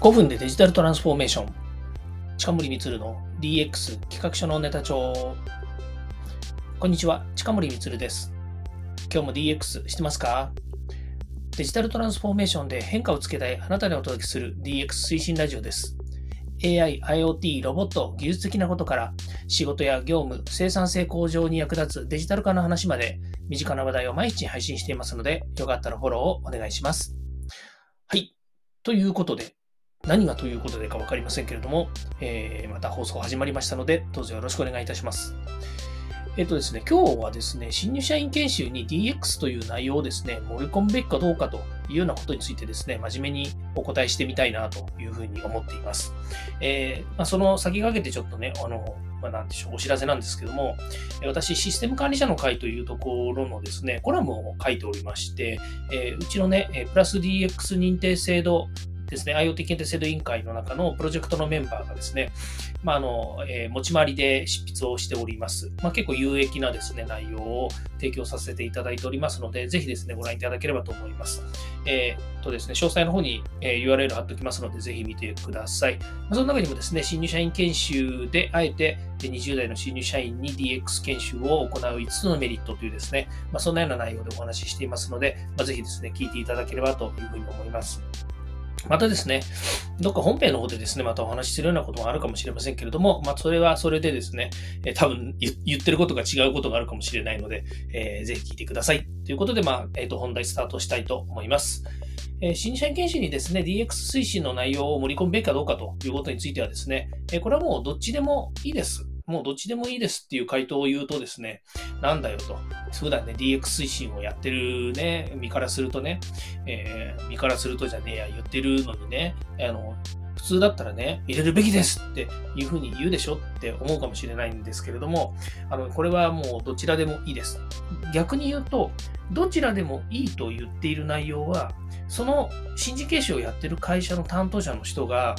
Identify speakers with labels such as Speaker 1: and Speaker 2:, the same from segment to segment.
Speaker 1: 5分でデジタルトランスフォーメーション。近森光の DX 企画書のネタ帳。こんにちは、近森光です。今日も DX してますか？デジタルトランスフォーメーションで変化をつけたいあなたにお届けする DX 推進ラジオです。AI、IoT、ロボット、技術的なことから仕事や業務、生産性向上に役立つデジタル化の話まで身近な話題を毎日配信していますので、よかったらフォローをお願いします。はい。ということで、何がということでか分かりませんけれども、えー、また放送始まりましたので、どうぞよろしくお願いいたします。えっとですね、今日はですね、新入社員研修に DX という内容をですね、盛り込むべきかどうかというようなことについてですね、真面目にお答えしてみたいなというふうに思っています。えー、まあ、その先駆けてちょっとね、あの、まあ、なんでしょう、お知らせなんですけども、私、システム管理者の会というところのですね、コラムを書いておりまして、えー、うちのね、プラス DX 認定制度ですね、IoT 検定制度委員会の中のプロジェクトのメンバーがですね、まあ、あの、えー、持ち回りで執筆をしております。まあ、結構有益なですね、内容を提供させていただいておりますので、ぜひですね、ご覧いただければと思います。えー、とですね、詳細の方に、えー、URL 貼っておきますので、ぜひ見てください。まあ、その中にもですね、新入社員研修であえて20代の新入社員に DX 研修を行う5つのメリットというですね、まあ、そんなような内容でお話ししていますので、まあ、ぜひですね、聞いていただければというふうに思います。またですね、どっか本編の方でですね、またお話しするようなこともあるかもしれませんけれども、まあ、それはそれでですね、えー、多分言ってることが違うことがあるかもしれないので、えー、ぜひ聞いてください。ということで、まあ、えっ、ー、と、本題スタートしたいと思います。えー、新社員研修にですね、DX 推進の内容を盛り込むべきかどうかということについてはですね、え、これはもうどっちでもいいです。もうどっちでもいいですっていう回答を言うとですね、なんだよと。普段ね、DX 推進をやってるね、身からするとね、えー、身からするとじゃねえや、言ってるのにね、あの、普通だったらね、入れるべきですっていうふうに言うでしょって思うかもしれないんですけれども、あの、これはもうどちらでもいいです。逆に言うと、どちらでもいいと言っている内容は、その新人研修をやってる会社の担当者の人が、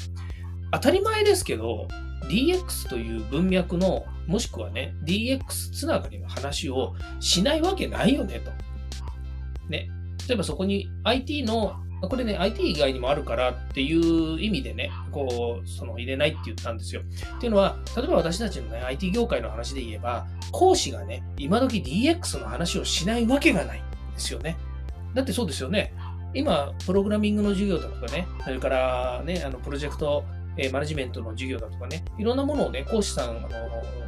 Speaker 1: 当たり前ですけど、DX という文脈の、もしくはね、DX つながりの話をしないわけないよね、と。ね。例えばそこに IT の、これね、IT 以外にもあるからっていう意味でね、こう、その入れないって言ったんですよ。っていうのは、例えば私たちのね、IT 業界の話で言えば、講師がね、今時 DX の話をしないわけがないんですよね。だってそうですよね。今、プログラミングの授業とかね、それからね、あの、プロジェクトえー、マネジメントの授業だとかね、いろんなものをね、講師さん、あの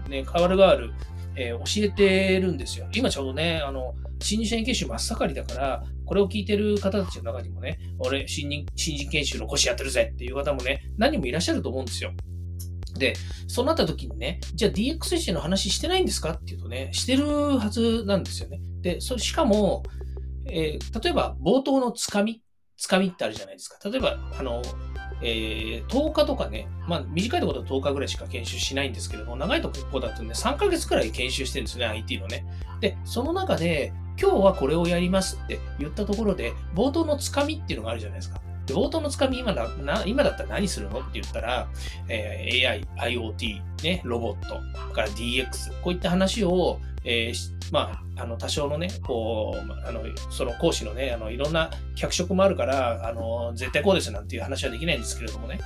Speaker 1: ね、変わる変わる、えー、教えてるんですよ。今ちょうどね、あの、新入社員研修真っ盛りだから、これを聞いてる方たちの中にもね、俺、新人、新人研修の講師やってるぜっていう方もね、何人もいらっしゃると思うんですよ。で、そうなった時にね、じゃあ DX 推進の話してないんですかっていうとね、してるはずなんですよね。で、そしかも、えー、例えば冒頭のつかみ、つかみってあるじゃないですか。例えば、あの、えー、10日とかね、まあ短いところだと10日ぐらいしか研修しないんですけども、長いところだとね、3ヶ月くらい研修してるんですね、IT のね。で、その中で、今日はこれをやりますって言ったところで、冒頭のつかみっていうのがあるじゃないですか。で冒頭のつかみ今だな、今だったら何するのって言ったら、えー、AI、IoT、ね、ロボット、から DX、こういった話を、えー、まあ、あの、多少のね、こう、あの、その講師のね、あの、いろんな脚色もあるから、あの、絶対こうですなんていう話はできないんですけれどもね、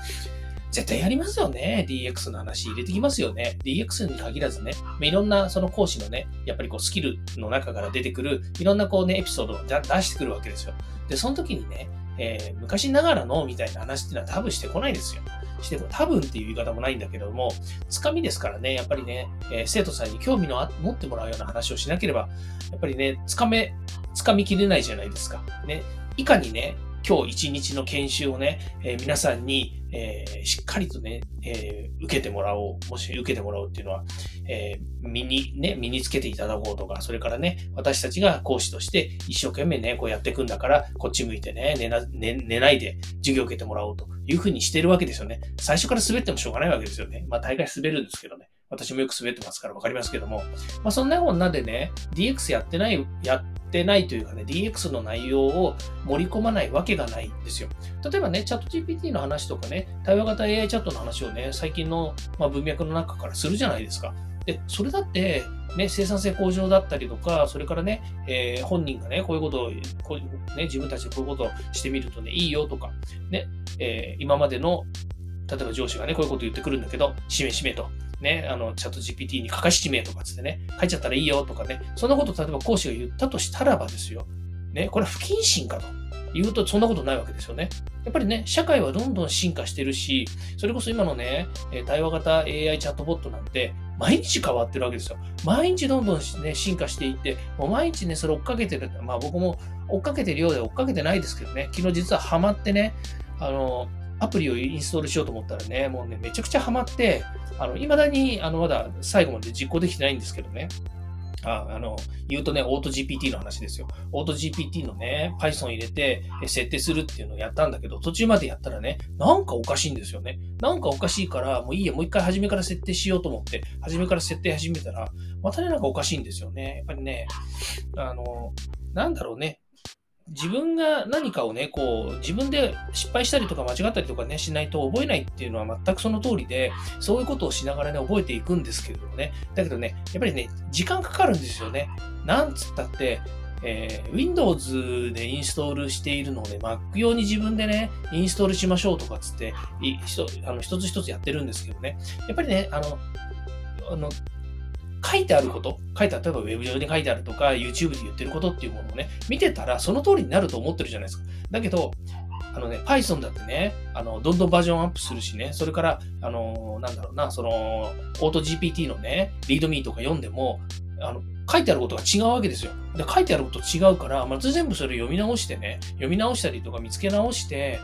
Speaker 1: 絶対やりますよね。DX の話入れてきますよね。DX に限らずね、いろんなその講師のね、やっぱりこうスキルの中から出てくる、いろんなこうね、エピソードを出してくるわけですよ。で、その時にね、えー、昔ながらのみたいな話っていうのは多分してこないですよ。しても多分っていう言い方もないんだけども、つかみですからね、やっぱりね、え、生徒さんに興味のあ持ってもらうような話をしなければ、やっぱりね、つかめ、つかみきれないじゃないですか。ね。いかにね、今日一日の研修をね、えー、皆さんに、えー、しっかりとね、えー、受けてもらおう。もし受けてもらおうっていうのは、え身に、ね、身につけていただこうとか、それからね、私たちが講師として一生懸命ね、こうやっていくんだから、こっち向いてね、寝な、寝寝ないで授業を受けてもらおうというふうにしてるわけですよね。最初から滑ってもしょうがないわけですよね。まあ大会滑るんですけどね。私もよく滑ってますから分かりますけども、まあ、そんなこんなでね、DX やってない、やってないというかね、DX の内容を盛り込まないわけがないんですよ。例えばね、チャット GPT の話とかね、対話型 AI チャットの話をね、最近の、まあ、文脈の中からするじゃないですか。で、それだって、ね、生産性向上だったりとか、それからね、えー、本人がね、こういうことを、こうね、自分たちでこういうことをしてみるとね、いいよとか、ね、えー、今までの、例えば上司がね、こういうこと言ってくるんだけど、しめしめと。ね、あの、チャット GPT に書かし地名とかつってね、書いちゃったらいいよとかね、そんなこと例えば講師が言ったとしたらばですよ。ね、これは不謹慎かと言うとそんなことないわけですよね。やっぱりね、社会はどんどん進化してるし、それこそ今のね、対話型 AI チャットボットなんて、毎日変わってるわけですよ。毎日どんどん、ね、進化していって、もう毎日ね、それ追っかけてる。まあ僕も追っかけてるようで追っかけてないですけどね、昨日実はハマってね、あの、アプリをインストールしようと思ったらね、もうね、めちゃくちゃハマって、あの、未だに、あの、まだ最後まで実行できてないんですけどね、ああの、言うとね、オート GPT の話ですよ。オート GPT のね、Python 入れて設定するっていうのをやったんだけど、途中までやったらね、なんかおかしいんですよね。なんかおかしいから、もういいや、もう一回初めから設定しようと思って、初めから設定始めたら、またね、なんかおかしいんですよね。やっぱりね、あの、なんだろうね。自分が何かをね、こう、自分で失敗したりとか間違ったりとかね、しないと覚えないっていうのは全くその通りで、そういうことをしながらね、覚えていくんですけれどもね。だけどね、やっぱりね、時間かかるんですよね。なんつったって、えー、Windows でインストールしているので、Mac 用に自分でね、インストールしましょうとかつって、いあの一つ一つやってるんですけどね。やっぱりね、あの、あの書いてあること、書いて、例えばウェブ上に書いてあるとか、YouTube で言ってることっていうものをね、見てたらその通りになると思ってるじゃないですか。だけど、あのね、Python だってね、あの、どんどんバージョンアップするしね、それから、あの、なんだろうな、その、オート GPT のね、リードミーとか読んでも、あの、書いてあることが違うわけですよ。で書いてあること違うから、まず全部それ読み直してね、読み直したりとか見つけ直して、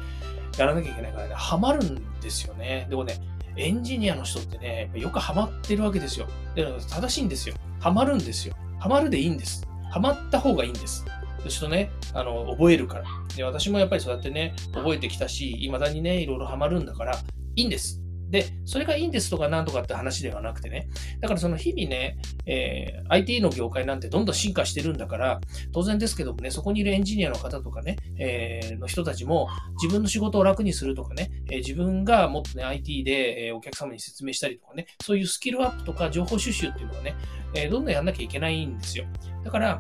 Speaker 1: やらなきゃいけないからね、ハマるんですよね。でもね、エンジニアの人ってね、よくハマってるわけですよ。で正しいんですよ。ハマるんですよ。ハマるでいいんです。ハマった方がいいんです。そうするとね、あの、覚えるから。で、私もやっぱりそうやってね、覚えてきたし、未だにね、いろいろハマるんだから、いいんです。で、それがいいんですとかなんとかって話ではなくてね、だからその日々ね、えー、IT の業界なんてどんどん進化してるんだから、当然ですけどもね、そこにいるエンジニアの方とかね、えー、の人たちも自分の仕事を楽にするとかね、えー、自分がもっとね、IT で、えお客様に説明したりとかね、そういうスキルアップとか情報収集っていうのはね、えどんどんやんなきゃいけないんですよ。だから、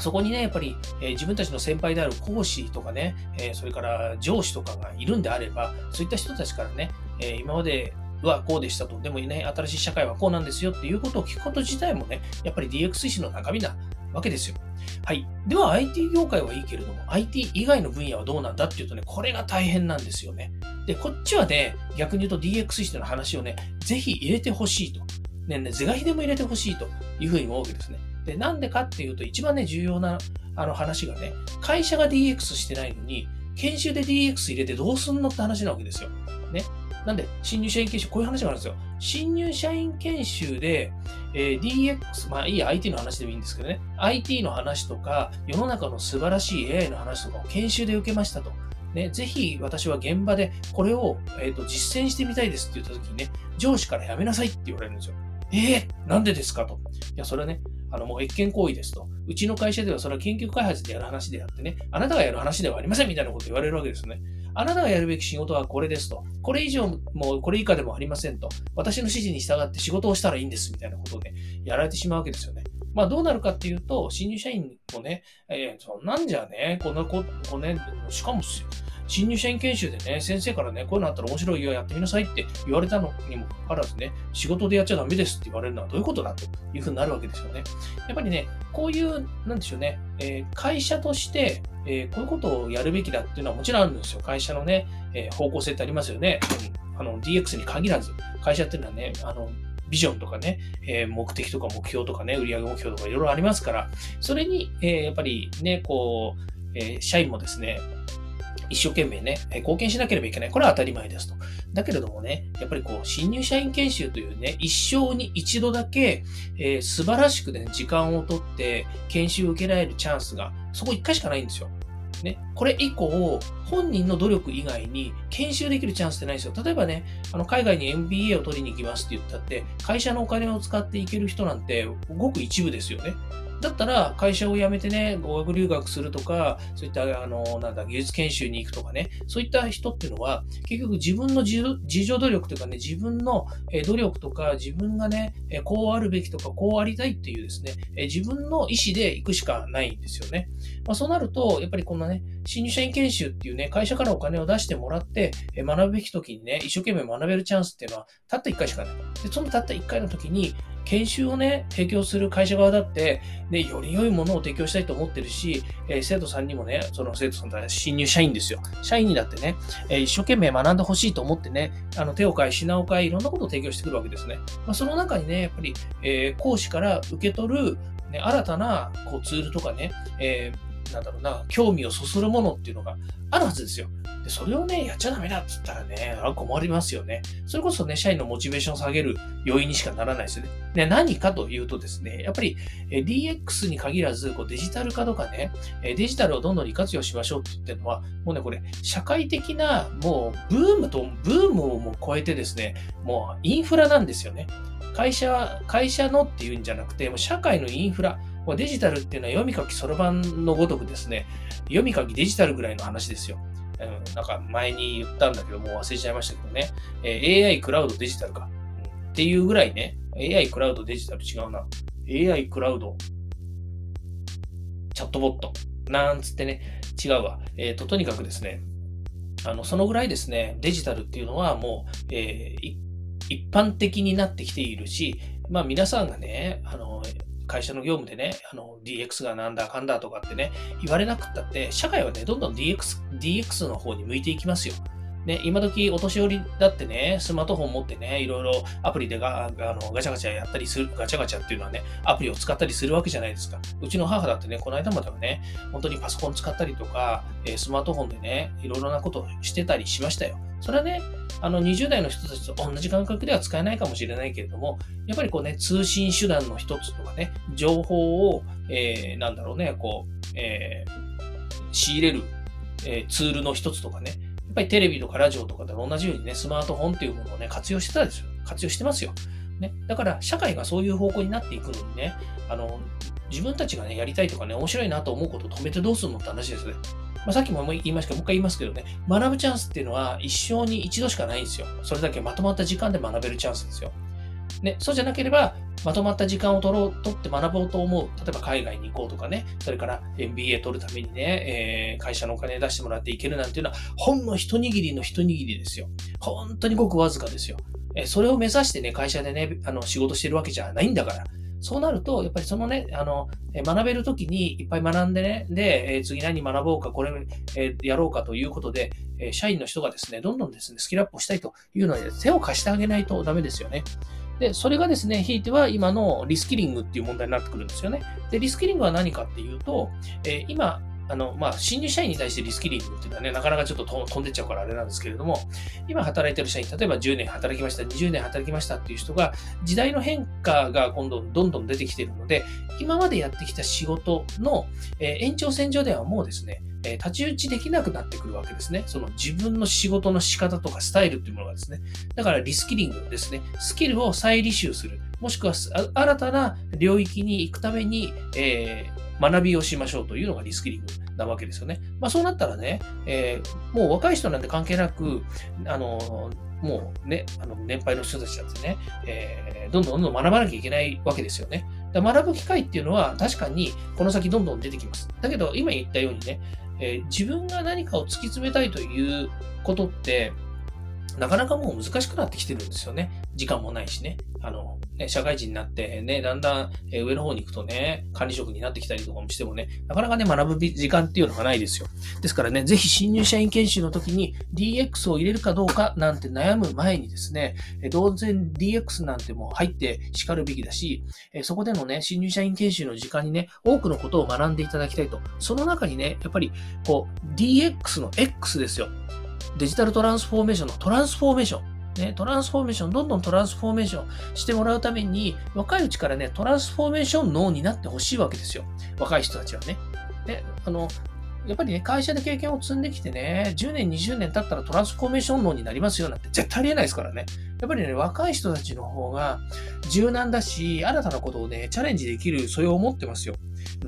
Speaker 1: そこにね、やっぱり、えー、自分たちの先輩である講師とかね、えー、それから上司とかがいるんであれば、そういった人たちからね、えー、今まではこうでしたと。でもね、新しい社会はこうなんですよっていうことを聞くこと自体もね、やっぱり DX 推進の中身なわけですよ。はい。では IT 業界はいいけれども、IT 以外の分野はどうなんだっていうとね、これが大変なんですよね。で、こっちはね、逆に言うと DX 推進の話をね、ぜひ入れてほしいと。ね、ね、是が非でも入れてほしいというふうに思うわけですね。で、なんでかっていうと、一番ね、重要なあの話がね、会社が DX してないのに、研修で DX 入れてどうすんのって話なわけですよ。ね。なんで、新入社員研修、こういう話があるんですよ。新入社員研修で、えー、DX、まあいい、IT の話でもいいんですけどね、IT の話とか、世の中の素晴らしい AI の話とかを研修で受けましたと。ね、ぜひ私は現場でこれを、えーと、実践してみたいですって言った時にね、上司からやめなさいって言われるんですよ。えー、なんでですか？と。いや、それはね、あの、もう越権行為ですと。うちの会社ではそれは研究開発でやる話であってね、あなたがやる話ではありませんみたいなこと言われるわけですよね。あなたがやるべき仕事はこれですと。これ以上もこれ以下でもありませんと。私の指示に従って仕事をしたらいいんですみたいなことで、ね、やられてしまうわけですよね。まあどうなるかっていうと、新入社員もね、えー、そんなんじゃね、こんなこ、こね、しかもすよ新入社員研修でね、先生からね、こういうのあったら面白いよ、やってみなさいって言われたのにもかかわらずね、仕事でやっちゃダメですって言われるのはどういうことだというふうになるわけですよね。やっぱりね、こういう、なんでしょうね、えー、会社として、えー、こういうことをやるべきだっていうのはもちろんあるんですよ。会社のね、えー、方向性ってありますよね。あの、DX に限らず、会社っていうのはね、あの、ビジョンとかね、えー、目的とか目標とかね、売上目標とかいろいろありますから、それに、えー、やっぱりね、こう、えー、社員もですね、一生懸命ね、貢献しなければいけない。これは当たり前ですと。だけれどもね、やっぱりこう、新入社員研修というね、一生に一度だけ、えー、素晴らしくね、時間をとって研修を受けられるチャンスが、そこ一回しかないんですよ。ね、これ以降、本人の努力以外に研修できるチャンスってないですよ。例えばね、あの海外に MBA を取りに行きますって言ったって、会社のお金を使っていける人なんてごく一部ですよね。だったら会社を辞めてね、語学留学するとか、そういったあのなんだ技術研修に行くとかね、そういった人っていうのは、結局自分の自助努力というかね、自分の努力とか、自分がね、こうあるべきとか、こうありたいっていうですね、自分の意思で行くしかないんですよね。まあ、そうなると、やっぱりこのね、新入社員研修っていうね、会社からお金を出してもらって、学ぶべき時にね、一生懸命学べるチャンスっていうのは、たった1回しかない。で、そのたった1回の時に、研修をね、提供する会社側だって、ね、より良いものを提供したいと思ってるし、えー、生徒さんにもね、その生徒さんと新入社員ですよ。社員にだってね、えー、一生懸命学んでほしいと思ってね、あの手を変え、品を変え、いろんなことを提供してくるわけですね。まあ、その中にね、やっぱり、えー、講師から受け取る、ね、新たなこうツールとかね、えーなんだろうな、興味をそそるものっていうのがあるはずですよ。で、それをね、やっちゃダメだって言ったらね、困りますよね。それこそね、社員のモチベーションを下げる要因にしかならないですよね。で、何かというとですね、やっぱり DX に限らず、こうデジタル化とかね、デジタルをどんどん利活用しましょうって言ってるのは、もうね、これ、社会的な、もう、ブームと、ブームをもう超えてですね、もうインフラなんですよね。会社は、会社のっていうんじゃなくて、もう社会のインフラ、まデジタルっていうのは読み書きそろばんのごとくですね、読み書きデジタルぐらいの話ですよ。うん、なんか前に言ったんだけど、もう忘れちゃいましたけどね。え、AI クラウドデジタルか、うん。っていうぐらいね、AI クラウドデジタル違うな。AI クラウドチャットボットなんつってね、違うわ。えっ、ー、と、とにかくですね、あの、そのぐらいですね、デジタルっていうのはもう、えー、一般的になってきているし、まあ皆さんがね、あの、会社の業務でね、あの、DX がなんだかんだとかってね、言われなくったって、社会はね、どんどん DX、DX の方に向いていきますよ。ね、今時お年寄りだってね、スマートフォン持ってね、いろいろアプリでガあのガチャガチャやったりする、ガチャガチャっていうのはね、アプリを使ったりするわけじゃないですか。うちの母だってね、この間まではね、本当にパソコン使ったりとか、えスマートフォンでね、いろいろなことをしてたりしましたよ。それはね、あの20代の人たちと同じ感覚では使えないかもしれないけれども、やっぱりこうね、通信手段の一つとかね、情報を、えー、なんだろうね、こう、えー、仕入れる、えー、ツールの一つとかね、ぱりテレビとかラジオとかでも同じようにね、スマートフォンっていうものをね、活用してたんですよ。活用してますよ。ね。だから、社会がそういう方向になっていくのにね、あの、自分たちがね、やりたいとかね、面白いなと思うことを止めてどうするのって話ですね。まあ、さっきも言いましたけど、もう一回言いますけどね、学ぶチャンスっていうのは一生に一度しかないんですよ。それだけまとまった時間で学べるチャンスですよ。ね、そうじゃなければ、まとまった時間を取ろう、取って学ぼうと思う。例えば海外に行こうとかね、それから MBA 取るためにね、えー、会社のお金出してもらっていけるなんていうのは、ほんの一握りの一握りですよ。本当にごくわずかですよ。えー、それを目指してね、会社でね、あの、仕事してるわけじゃないんだから。そうなると、やっぱりそのね、あの、学べるときにいっぱい学んでね、で、え次何学ぼうか、これ、えやろうかということで、え社員の人がですね、どんどんですね、スキルアップをしたいというので、手を貸してあげないとダメですよね。で、それがですね、ひいては今のリスキリングっていう問題になってくるんですよね。で、リスキリングは何かっていうと、え今、あの、まあ、新入社員に対してリスキリングっていうのはね、なかなかちょっと飛んでっちゃうからあれなんですけれども、今働いてる社員、例えば10年働きました、20年働きましたっていう人が、時代の変化が今度どんどん出てきてるので、今までやってきた仕事の、え、延長線上ではもうですね、えー、太刀打ちできなくなってくるわけですね。その自分の仕事の仕方とかスタイルっていうものがですね。だからリスキリングですね。スキルを再履修する。もしくは新たな領域に行くために、えー学びをしましょうというのがリスキリングなわけですよね。まあそうなったらね、えー、もう若い人なんて関係なく、あの、もうね、あの年配の人たちだってね、えー、どんどんどんどん学ばなきゃいけないわけですよね。学ぶ機会っていうのは確かにこの先どんどん出てきます。だけど今言ったようにね、えー、自分が何かを突き詰めたいということって、なかなかもう難しくなってきてるんですよね。時間もないしね。あの、ね、社会人になってね、だんだん上の方に行くとね、管理職になってきたりとかもしてもね、なかなかね、学ぶ時間っていうのがないですよ。ですからね、ぜひ新入社員研修の時に DX を入れるかどうかなんて悩む前にですね、当然 DX なんてもう入って叱るべきだし、そこでのね、新入社員研修の時間にね、多くのことを学んでいただきたいと。その中にね、やっぱり、こう、DX の X ですよ。デジタルトランスフォーメーションのトランスフォーメーション。ね、トランスフォーメーション、どんどんトランスフォーメーションしてもらうために、若いうちからね、トランスフォーメーション脳になってほしいわけですよ。若い人たちはね。で、あの、やっぱりね、会社で経験を積んできてね、10年、20年経ったらトランスフォーメーション脳になりますよなんて絶対ありえないですからね。やっぱりね、若い人たちの方が柔軟だし、新たなことをね、チャレンジできる素養を持ってますよ。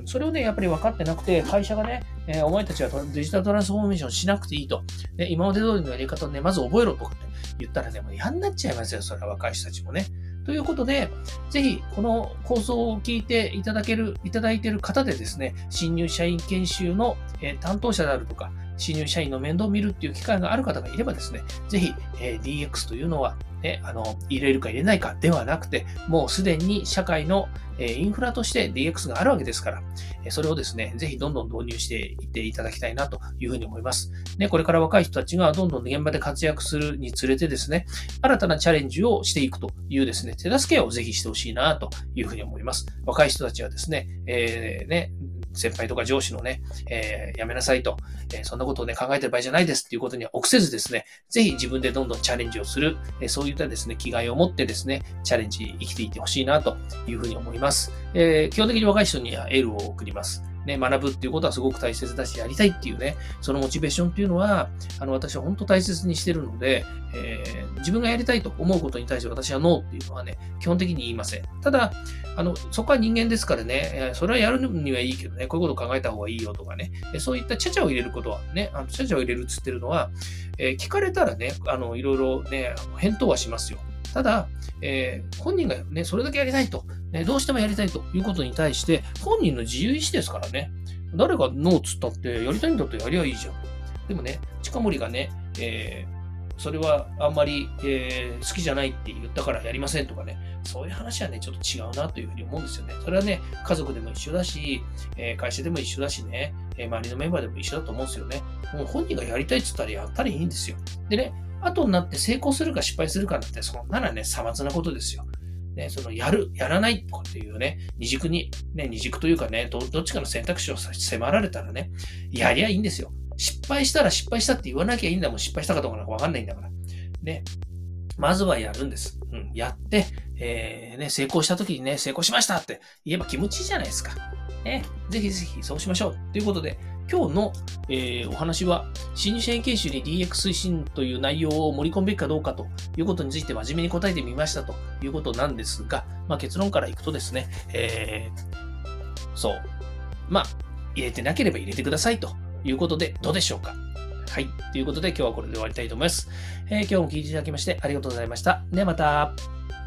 Speaker 1: それをね、やっぱり分かってなくて、会社がね、えー、お前たちはデジタルトランスフォーメーションしなくていいと。ね、今まで通りのやり方をね、まず覚えろとかね、言ったらね、もう嫌になっちゃいますよ、それは若い人たちもね。ということで、ぜひこの放送を聞いていただける、いただいている方でですね、新入社員研修の担当者であるとか、新入社員の面倒を見るっていう機会がある方がいればですね、ぜひ、えー DX というのは、ね、あの、入れるか入れないかではなくて、もうすでに社会のインフラとして DX があるわけですから、それをですね、ぜひどんどん導入していっていただきたいなというふうに思います。ね、これから若い人たちがどんどん現場で活躍するにつれてですね、新たなチャレンジをしていくというですね、手助けをぜひしてほしいなというふうに思います。若い人たちはですね、えー、ね、先輩とか上司のね、えー、やめなさいと、えー、そんなことをね、考えてる場合じゃないですっていうことには臆せずですね、ぜひ自分でどんどんチャレンジをする、えー、そういったですね、気概を持ってですね、チャレンジ生きていってほしいなというふうに思います。え基本的に若い人にはエールを送ります。ね、学ぶっていうことはすごく大切だし、やりたいっていうね、そのモチベーションっていうのは、あの、私は本当大切にしてるので、えー、自分がやりたいと思うことに対して私はノーっていうのはね、基本的に言いません。ただ、あの、そこは人間ですからね、それはやるにはいいけどね、こういうことを考えた方がいいよとかね、そういったちゃちゃを入れることはね、あのちゃちゃを入れるっつってるのは、えー、聞かれたらね、あの、いろいろね、返答はしますよ。ただ、えー、本人がね、それだけやりたいと、ね、どうしてもやりたいということに対して、本人の自由意志ですからね、誰がノーっつったって、やりたいんだったらやりゃいいじゃん。でもね、近森がね、えー、それはあんまり、えー、好きじゃないって言ったからやりませんとかね、そういう話はね、ちょっと違うなというふうに思うんですよね。それはね、家族でも一緒だし、えー、会社でも一緒だしね、え周りのメンバーでも一緒だと思うんですよね。もう本人がやりたいって言ったらやったらいいんですよ。でね、後になって成功するか失敗するかなんて、そんならね、さまつなことですよ。ね、そのやる、やらないとかっていうね、二軸に、ね、二軸というかねど、どっちかの選択肢を迫られたらね、やりゃいいんですよ。失敗したら失敗したって言わなきゃいいんだもん。失敗したかどうかなんかわかんないんだから。ね。まずはやるんです。うん。やって、えー、ね、成功した時にね、成功しましたって言えば気持ちいいじゃないですか。ね。ぜひぜひそうしましょう。ということで、今日の、えー、お話は、新入社員研修に DX 推進という内容を盛り込むべきかどうかということについて真面目に答えてみましたということなんですが、まあ、結論からいくとですね、えー、そう。まあ、入れてなければ入れてくださいということで、どうでしょうか？はい。ということで今日はこれで終わりたいと思います。えー、今日も聴いていただきましてありがとうございました。ではまた。